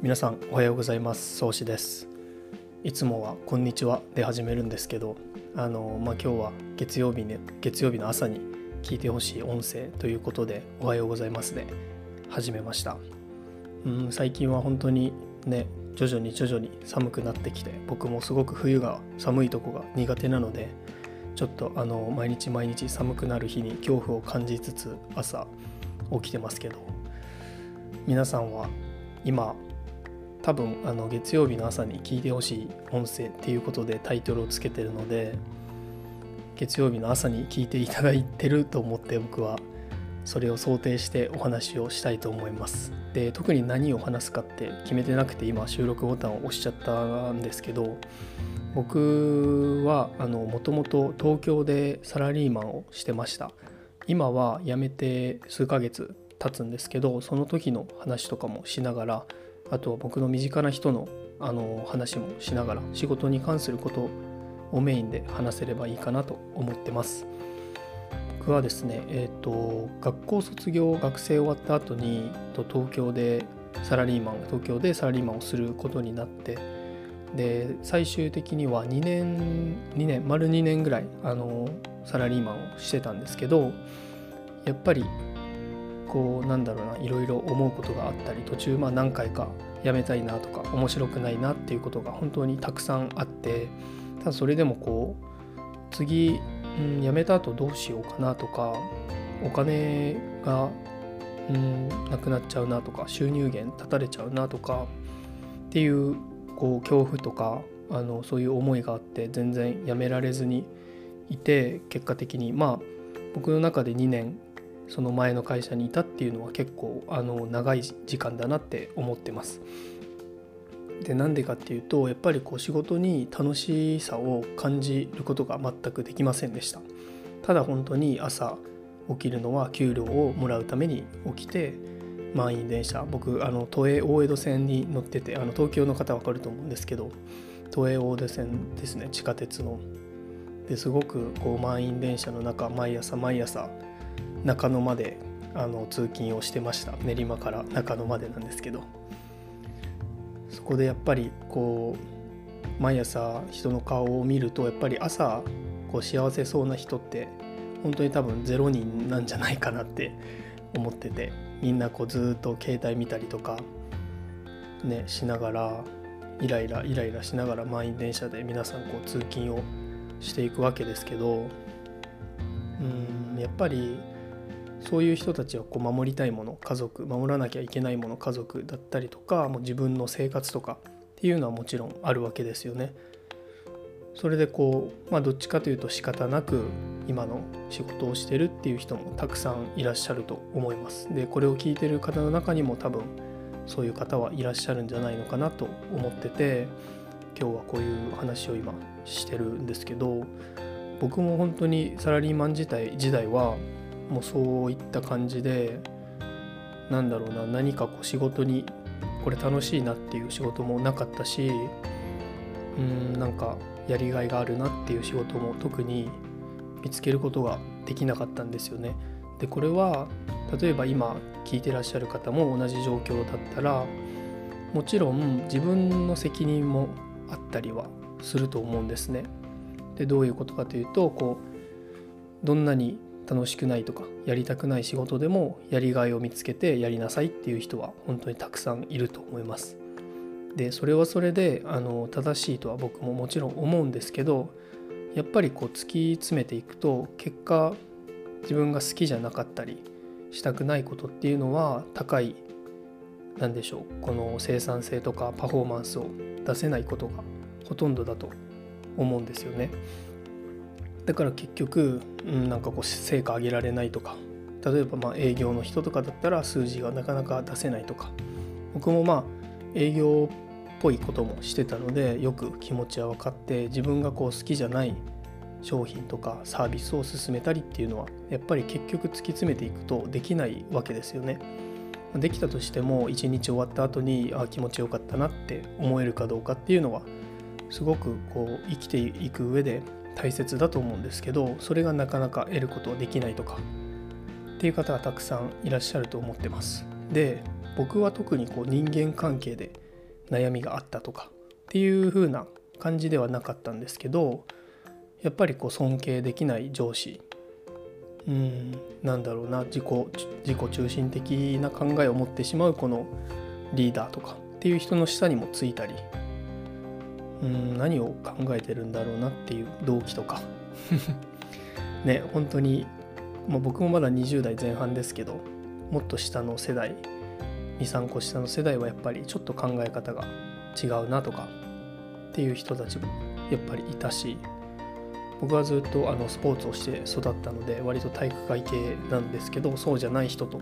皆さんおはようございます。宗志です。いつもはこんにちはで始めるんですけどあのまあ、今日は月曜日ね月曜日の朝に聞いてほしい音声ということでおはようございますで始めました。うん最近は本当にね徐々に徐々に寒くなってきて僕もすごく冬が寒いとこが苦手なのでちょっとあの毎日毎日寒くなる日に恐怖を感じつつ朝起きてますけど皆さんは今多分あの月曜日の朝に聞いてほしい音声っていうことでタイトルをつけてるので月曜日の朝に聞いていただいてると思って僕はそれを想定してお話をしたいと思います。で特に何を話すかって決めてなくて今収録ボタンを押しちゃったんですけど僕はもともと東京でサラリーマンをしてました。今は辞めて数ヶ月経つんですけどその時の話とかもしながらあとは僕の身近な人のあの話もしながら仕事に関することをメインで話せればいいかなと思ってます。僕はですねえっ、ー、と学校卒業学生終わった後に東京でサラリーマン東京でサラリーマンをすることになってで最終的には2年2年丸2年ぐらいあのサラリーマンをしてたんですけどやっぱりこうなんだろうないろいろ思うことがあったり途中まあ何回かやめたいなとか面白くないなっていうことが本当にたくさんあってただそれでもこう次、うん、辞めた後どうしようかなとかお金が、うん、なくなっちゃうなとか収入源断たれちゃうなとかっていうこう恐怖とかあのそういう思いがあって全然やめられずにいて結果的に。まあ僕の中で2年その前の会社にいたっていうのは結構あの長い時間だなって思ってます。でなんでかっていうとやっぱりこう仕事に楽しさを感じることが全くできませんでした。ただ本当に朝起きるのは給料をもらうために起きて満員電車僕あの都営大江戸線に乗っててあの東京の方わかると思うんですけど都営大江戸線ですね地下鉄の。ですごくこう満員電車の中毎朝毎朝中野まであの通勤をしてました。練馬から中野までなんですけど。そこでやっぱりこう毎朝人の顔を見るとやっぱり朝こう幸せそうな人って本当に多分0人なんじゃないかなって思ってて。みんなこうずっと携帯見たりとかねしながらイライライライラしながら満員電車で皆さんこう通勤をしていくわけですけど。うん。やっぱりそういう人たちはこう守りたいもの家族守らなきゃいけないもの家族だったりとかもう自分の生活とかっていうのはもちろんあるわけですよね。それでこうまあどっちかというと仕方なく今の仕事をしてるっていう人もたくさんいらっしゃると思います。でこれを聞いてる方の中にも多分そういう方はいらっしゃるんじゃないのかなと思ってて今日はこういう話を今してるんですけど僕も本当にサラリーマン時代時代はもうそういった感じでなんだろうな何かこう仕事にこれ楽しいなっていう仕事もなかったしうんなんかやりがいがあるなっていう仕事も特に見つけることができなかったんですよね。でこれは例えば今聞いてらっしゃる方も同じ状況だったらもちろん自分の責任もあったりはすると思うんですね。でどういうことかというとこうどんなに楽しくないとかやりたくない仕事でもやりがいを見つけてやりなさいっていう人は本当にたくさんいると思います。でそれはそれであの正しいとは僕ももちろん思うんですけどやっぱりこう突き詰めていくと結果自分が好きじゃなかったりしたくないことっていうのは高い何でしょうこの生産性とかパフォーマンスを出せないことがほとんどだと思うんですよね。だから結局、うん、なんかこう成果上げられないとか例えばまあ営業の人とかだったら数字がなかなか出せないとか僕もまあ営業っぽいこともしてたのでよく気持ちは分かって自分がこう好きじゃない商品とかサービスを進めたりっていうのはやっぱり結局突き詰めていくとできないわけですよね。できたとしても一日終わった後にあ気持ちよかったなって思えるかどうかっていうのはすごくこう生きていく上で大切だと思うんですけどそれがなかなか得ることはできないとかっていう方がたくさんいらっしゃると思ってます。で僕は特にこう人間関係で悩みがあったとかっていう風な感じではなかったんですけどやっぱりこう尊敬できない上司うんなんだろうな自己自己中心的な考えを持ってしまうこのリーダーとかっていう人の下にもついたりうん何を考えてるんだろうなっていう動機とか。ね本当に、まあ、僕もまだ20代前半ですけどもっと下の世代23個下の世代はやっぱりちょっと考え方が違うなとかっていう人たちもやっぱりいたし僕はずっとあのスポーツをして育ったので割と体育会系なんですけどそうじゃない人と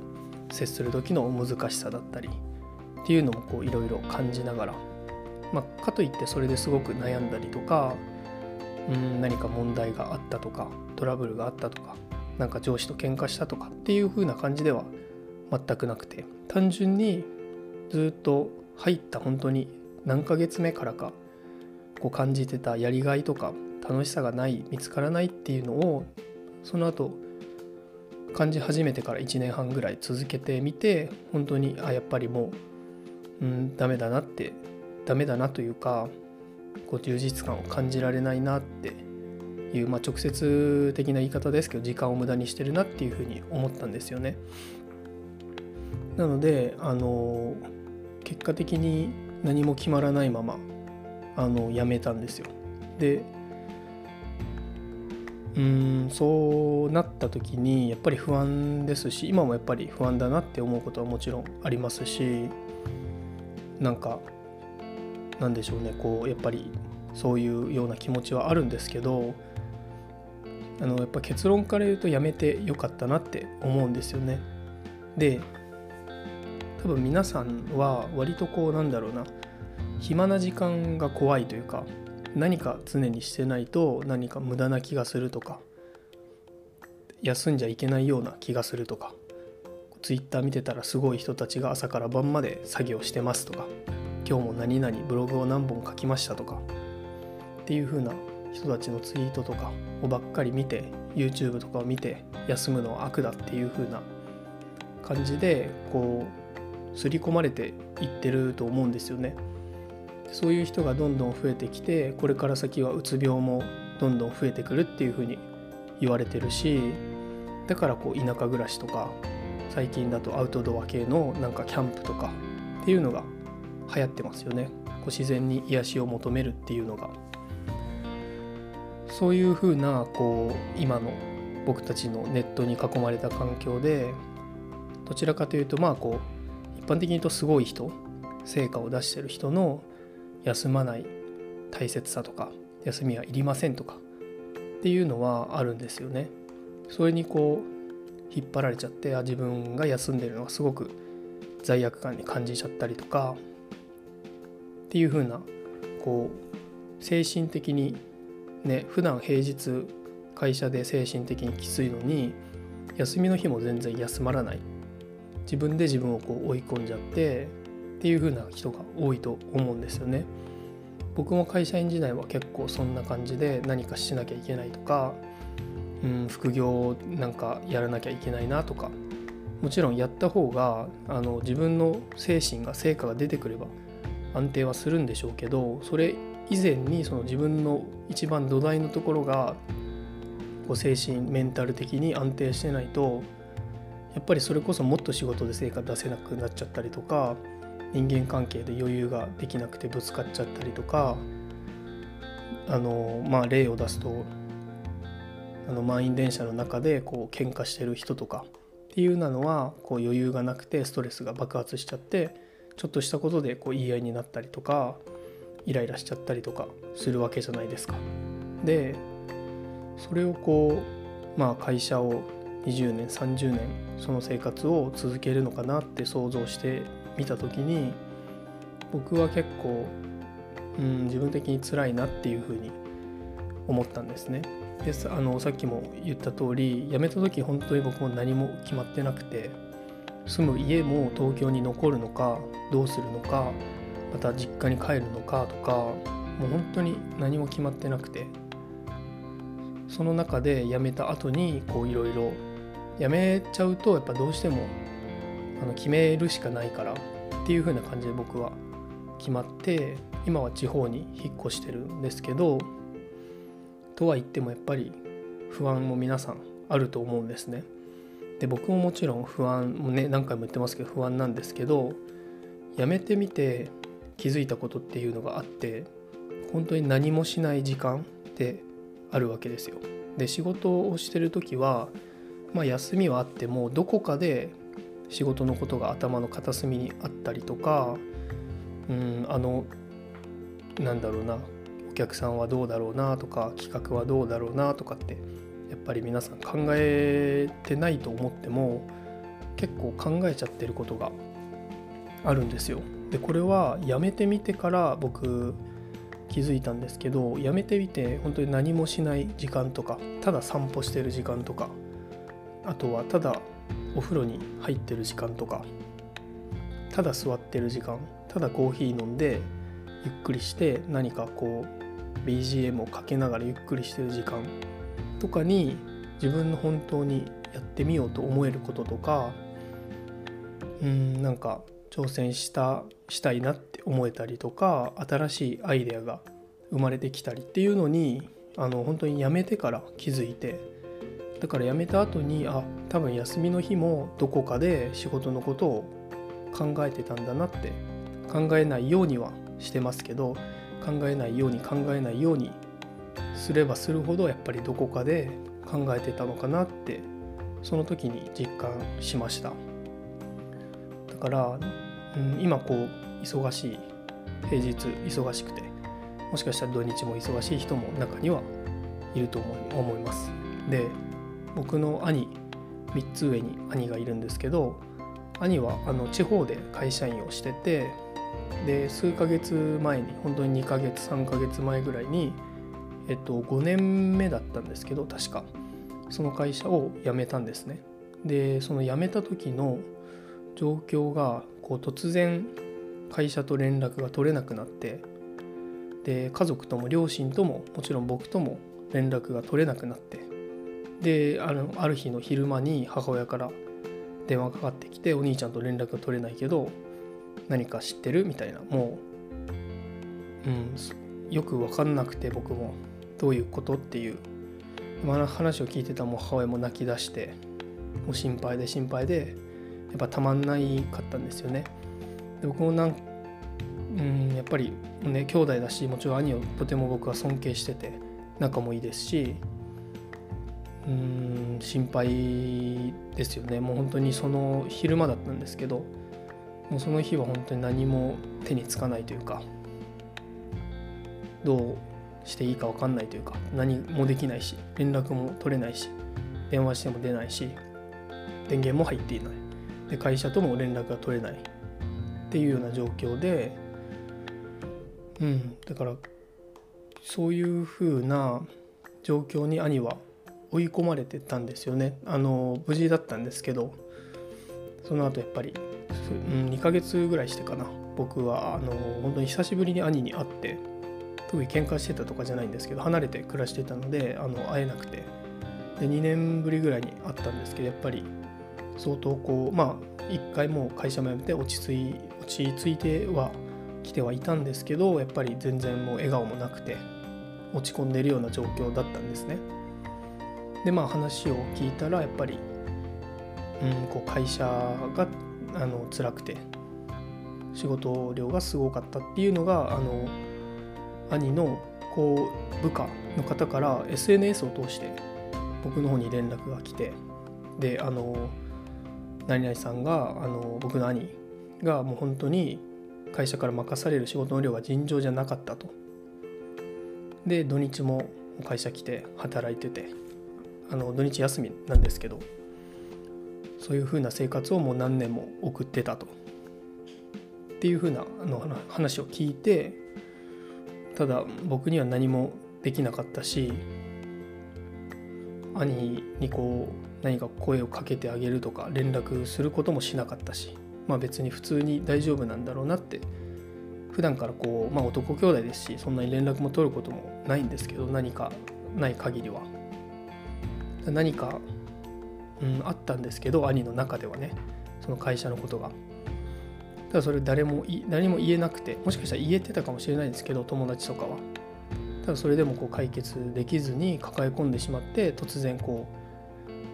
接する時の難しさだったりっていうのもいろいろ感じながら、まあ、かといってそれですごく悩んだりとかうん何か問題があったとかトラブルがあったとかなんか上司と喧嘩したとかっていう風な感じでは全くなくて単純にずっと入った本当に何ヶ月目からかこう感じてたやりがいとか楽しさがない見つからないっていうのをその後感じ始めてから1年半ぐらい続けてみて本当にあやっぱりもう、うん、ダメだなってダメだなというかこう充実感を感じられないなっていう、まあ、直接的な言い方ですけど時間を無駄にしてるなっていうふうに思ったんですよね。なのであの結果的に何も決まらないままあの辞めたんですよ。でうんそうなった時にやっぱり不安ですし今もやっぱり不安だなって思うことはもちろんありますしなんかなんでしょうねこうやっぱりそういうような気持ちはあるんですけどあのやっぱ結論から言うとやめてよかったなって思うんですよね。で多分皆さんは割とこうなんだろうな暇な時間が怖いというか何か常にしてないと何か無駄な気がするとか休んじゃいけないような気がするとかツイッター見てたらすごい人たちが朝から晩まで作業してますとか今日も何々ブログを何本書きましたとかっていう風な人たちのツイートとかをばっかり見て YouTube とかを見て休むのは悪だっていう風な感じでこう刷り込まれていってると思うんですよね。そういう人がどんどん増えてきてこれから先はうつ病もどんどん増えてくるっていうふうに言われてるしだからこう田舎暮らしとか最近だとアウトドア系のなんかキャンプとかっていうのが流行ってますよねこう自然に癒しを求めるっていうのがそういうふうなこう今の僕たちのネットに囲まれた環境でどちらかというとまあこう一般的に言うとすごい人成果を出してる人の休まない大切さとか休みはいりませんとかっていうのはあるんですよね。それにこう引っ張られちゃってあ自分が休んでるのがすごく罪悪感に感じちゃったりとかっていう風なこう精神的にね普段平日会社で精神的にきついのに休みの日も全然休まらない自分で自分をこう追い込んじゃってっていう風な人が多いと思うんですよね。僕も会社員時代は結構そんな感じで何かしなきゃいけないとか、うん、副業なんかやらなきゃいけないなとかもちろんやった方があの自分の精神が成果が出てくれば安定はするんでしょうけどそれ以前にその自分の一番土台のところがこう精神メンタル的に安定してないとやっぱりそれこそもっと仕事で成果出せなくなっちゃったりとか人間関係で余裕ができなくてぶつかっちゃったりとかあのまあ例を出すとあの満員電車の中でこう喧嘩してる人とかっていうのはこう余裕がなくてストレスが爆発しちゃってちょっとしたことでこう言い合いになったりとかイライラしちゃったりとかするわけじゃないですか。でそれをこうまあ会社を20年30年その生活を続けるのかなって想像して見た時に僕は結構、うん、自分的に辛いなっていうふうに思ったんですね。であのさっきも言った通り辞めた時本当に僕も何も決まってなくて住む家も東京に残るのかどうするのかまた実家に帰るのかとかもう本当に何も決まってなくてその中で辞めた後にこういろいろ辞めちゃうとやっぱどうしてもあの決めるしかないからっていう風な感じで僕は決まって今は地方に引っ越してるんですけどとは言ってもやっぱり不安も皆さんあると思うんですね。で僕ももちろん不安もね何回も言ってますけど不安なんですけどやめてみて気づいたことっていうのがあって本当に何もしない時間ってあるわけですよ。で仕事をしてる時は、まあ、休みはあってもどこかで仕事のことが頭の片隅にあったりとかうんあのなんだろうなお客さんはどうだろうなとか企画はどうだろうなとかってやっぱり皆さん考えてないと思っても結構考えちゃってることがあるんですよ。でこれはやめてみてから僕気づいたんですけどやめてみて本当に何もしない時間とかただ散歩してる時間とかあとはただお風呂に入ってる時間とかただ座ってる時間ただコーヒー飲んでゆっくりして何かこう BGM をかけながらゆっくりしてる時間とかに自分の本当にやってみようと思えることとかうんなんか挑戦したしたいなって思えたりとか新しいアイデアが生まれてきたりっていうのにあの本当にやめてから気づいてだからやめた後にあ多分休みの日もどこかで仕事のことを考えてたんだなって考えないようにはしてますけど考えないように考えないようにすればするほどやっぱりどこかで考えてたのかなってその時に実感しました。だから、うん、今こう忙しい平日忙しくてもしかしたら土日も忙しい人も中にはいると思います。で僕の兄3つ上に兄がいるんですけど兄はあの地方で会社員をしててで数ヶ月前に本当に2ヶ月3ヶ月前ぐらいにえっと5年目だったんですけど確か。その会社を辞めたんですね。でその辞めた時の状況がこう突然会社と連絡が取れなくなってで家族とも両親とももちろん僕とも連絡が取れなくなってであのある日の昼間に母親から電話かかってきてお兄ちゃんと連絡が取れないけど何か知ってる？みたいな。もう、うん、よく分かんなくて僕も。どういうことっていう話を聞いてたも母親も泣き出してもう心配で心配でやっぱたまんないかったんですよね。で僕もなんうんやっぱりね兄弟だしもちろん兄をとても僕は尊敬してて仲もいいですしうん心配ですよねもう本当にその昼間だったんですけどもうその日は本当に何も手につかないというかどうしていいか分かんないというか何もできないし連絡も取れないし電話しても出ないし電源も入っていない。で会社とも連絡が取れない。っていうような状況でうんだからそういうふうな状況に兄は追い込まれてたんですよね。あの無事だったんですけどその後やっぱり、うん、2ヶ月ぐらいしてかな。僕はあの本当に久しぶりに兄に会って特に喧嘩してたとかじゃないんですけど離れて暮らしてたのであの会えなくて。で2年ぶりぐらいに会ったんですけどやっぱり相当こうまあ一回もう会社も辞めて落ち着い落ち着いては来てはいたんですけどやっぱり全然もう笑顔もなくて落ち込んでるような状況だったんですね。でまあ話を聞いたらやっぱり、うん、こう会社があの辛くて仕事量がすごかったっていうのがあの兄のこう部下の方から SNS を通して僕の方に連絡が来てであの何々さんがあの僕の兄がもう本当に会社から任される仕事の量が尋常じゃなかったと。で土日も会社来て働いててあの土日休みなんですけどそういう風な生活をもう何年も送ってたと。っていう風なあの話を聞いてただ僕には何もできなかったし兄にこう何か声をかけてあげるとか連絡することもしなかったしまあ別に普通に大丈夫なんだろうなって普段からこうまあ男兄弟ですしそんなに連絡も取ることもないんですけど何かない限りは。何か、うん、あったんですけど兄の中ではねその会社のことが。ただそれ誰も何も言えなくてもしかしたら言えてたかもしれないんですけど友達とかは。ただそれでもこう解決できずに抱え込んでしまって突然こ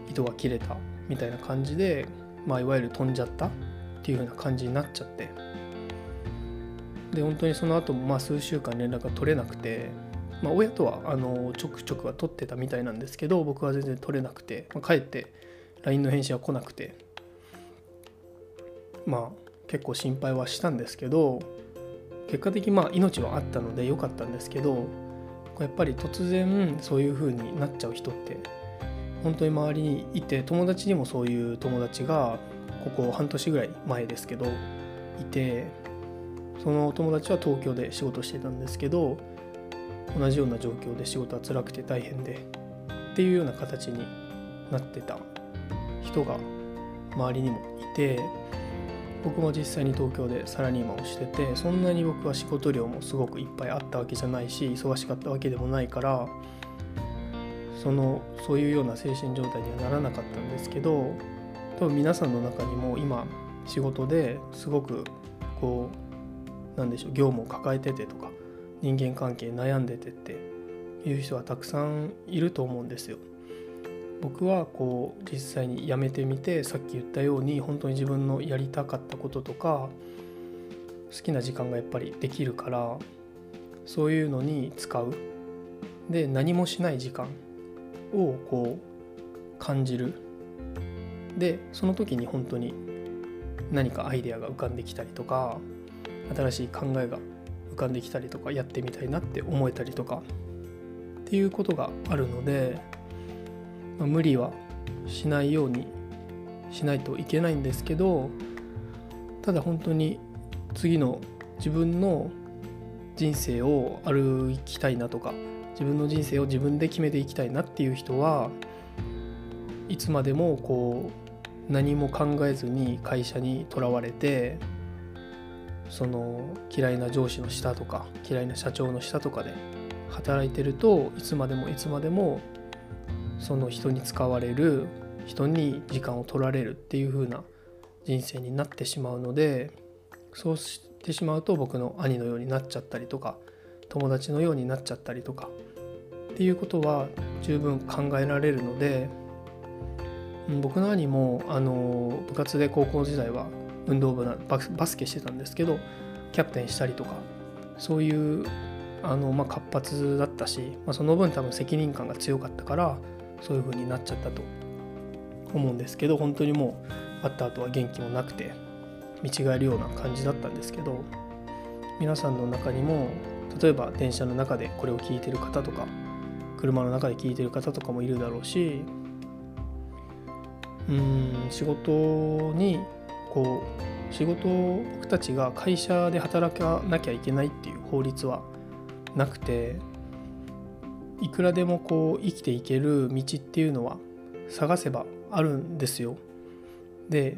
う糸が切れたみたいな感じで、まあ、いわゆる飛んじゃったっていう風な感じになっちゃって。で本当にその後もまあ数週間連絡が取れなくて、まあ、親とはあのちょくちょくは取ってたみたいなんですけど僕は全然取れなくて、まあ、帰って LINE の返信は来なくて。まあ結構心配はしたんですけど結果的にまあ命はあったので良かったんですけどやっぱり突然そういう風になっちゃう人って本当に周りにいて友達にもそういう友達がここ半年ぐらい前ですけどいてその友達は東京で仕事してたんですけど同じような状況で仕事は辛くて大変でっていうような形になってた人が周りにもいて僕も実際に東京でサラリーマンをしててそんなに僕は仕事量もすごくいっぱいあったわけじゃないし忙しかったわけでもないからそのそういうような精神状態にはならなかったんですけど多分皆さんの中にも今仕事ですごくこうなんでしょう業務を抱えててとか人間関係悩んでてっていう人はたくさんいると思うんですよ。僕はこう実際に辞めてみてさっき言ったように本当に自分のやりたかったこととか好きな時間がやっぱりできるからそういうのに使う。で何もしない時間をこう感じる。でその時に本当に何かアイデアが浮かんできたりとか新しい考えが浮かんできたりとかやってみたいなって思えたりとかっていうことがあるのでまあ、無理はしないようにしないといけないんですけどただ本当に次の自分の人生を歩きたいなとか自分の人生を自分で決めていきたいなっていう人はいつまでもこう何も考えずに会社にとらわれてその嫌いな上司の下とか嫌いな社長の下とかで働いてるといつまでもいつまでもその人に使われる人に時間を取られるっていう風な人生になってしまうのでそうしてしまうと僕の兄のようになっちゃったりとか友達のようになっちゃったりとかっていうことは十分考えられるので僕の兄もあの部活で高校時代は運動部なバスケしてたんですけどキャプテンしたりとかそういうあの、まあ、活発だったし、まあ、その分多分責任感が強かったからそういう風になっちゃったと思うんですけど本当にもう会った後は元気もなくて見違えるような感じだったんですけど皆さんの中にも例えば電車の中でこれを聞いてる方とか車の中で聞いてる方とかもいるだろうしうん仕事にこう仕事僕たちが会社で働かなきゃいけないっていう法律はなくていくらでもこう生きていける道っていうのは探せばあるんですよ。で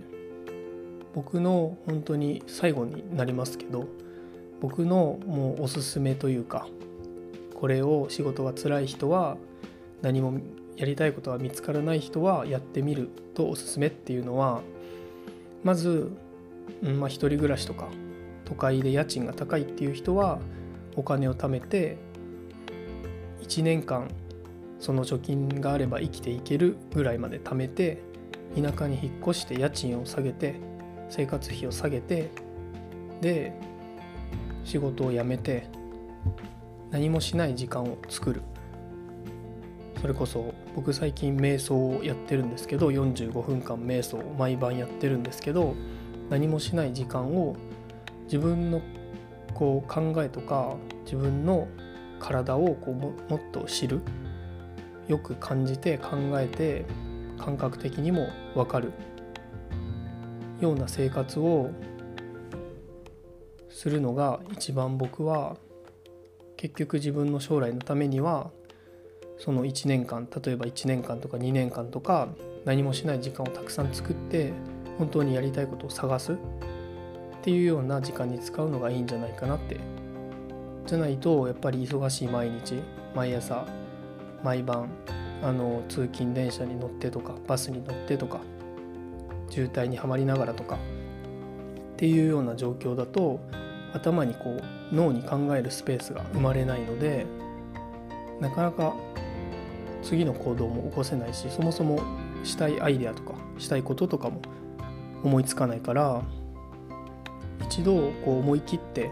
僕の本当に最後になりますけど僕のもうおすすめというかこれを仕事が辛い人は何もやりたいことは見つからない人はやってみるとおすすめっていうのはまず、うんまあ、一人暮らしとか都会で家賃が高いっていう人はお金を貯めて1年間その貯金があれば生きていけるぐらいまで貯めて田舎に引っ越して家賃を下げて生活費を下げてで仕事を辞めて何もしない時間を作る。それこそ僕最近瞑想をやってるんですけど45分間瞑想を毎晩やってるんですけど何もしない時間を自分のこう考えとか自分の体をこうももっと知る。よく感じて考えて感覚的にも分かる。ような生活をするのが一番僕は結局自分の将来のためにはその1年間例えば1年間とか2年間とか何もしない時間をたくさん作って本当にやりたいことを探すっていうような時間に使うのがいいんじゃないかなってじゃないとやっぱり忙しい毎日毎朝毎晩あの通勤電車に乗ってとかバスに乗ってとか渋滞にはまりながらとかっていうような状況だと頭にこう脳に考えるスペースが生まれないのでなかなか次の行動も起こせないしそもそもしたいアイデアとかしたいこととかも思いつかないから一度こう思い切って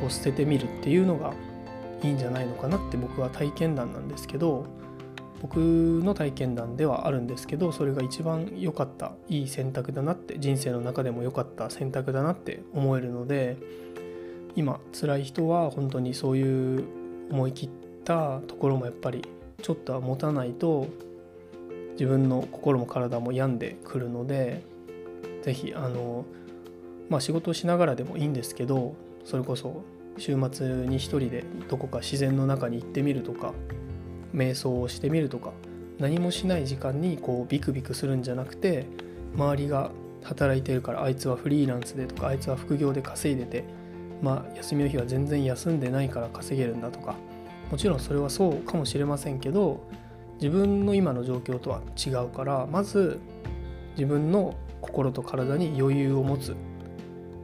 こう捨ててみるっていうのがいいんじゃないのかなって僕は体験談なんですけど僕の体験談ではあるんですけどそれが一番良かったいい選択だなって人生の中でも良かった選択だなって思えるので今辛い人は本当にそういう思い切ったところもやっぱりちょっとは持たないと自分の心も体も病んでくるので是非あのまあ仕事をしながらでもいいんですけどそれこそ週末に一人でどこか自然の中に行ってみるとか瞑想をしてみるとか何もしない時間にこうビクビクするんじゃなくて周りが働いてるからあいつはフリーランスでとかあいつは副業で稼いでてまあ休みの日は全然休んでないから稼げるんだとかもちろんそれはそうかもしれませんけど自分の今の状況とは違うからまず自分の心と体に余裕を持つ。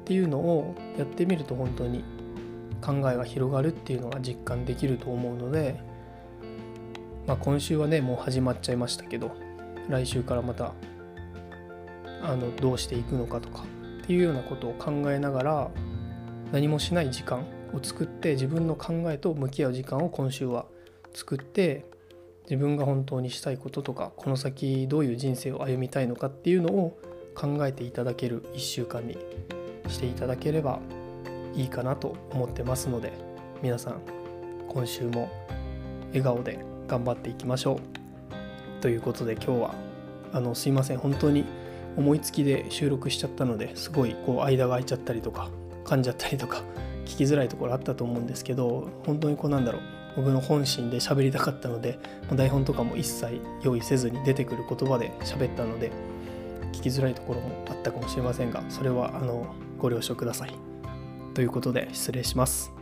っていうのをやってみると本当に考えが広がるっていうのが実感できると思うのでまあ、今週はねもう始まっちゃいましたけど来週からまたあのどうしていくのかとかっていうようなことを考えながら何もしない時間を作って自分の考えと向き合う時間を今週は作って自分が本当にしたいこととかこの先どういう人生を歩みたいのかっていうのを考えていただける1週間にしていただければいいかなと思ってますので皆さん今週も笑顔で頑張っていきましょう。ということで今日はあのすいません本当に思いつきで収録しちゃったのですごいこう間が空いちゃったりとか噛んじゃったりとか聞きづらいところあったと思うんですけど本当にこうなんだろう僕の本心で喋りたかったので台本とかも一切用意せずに出てくる言葉で喋ったので聞きづらいところもあったかもしれませんがそれはあのご了承ください。ということで失礼します。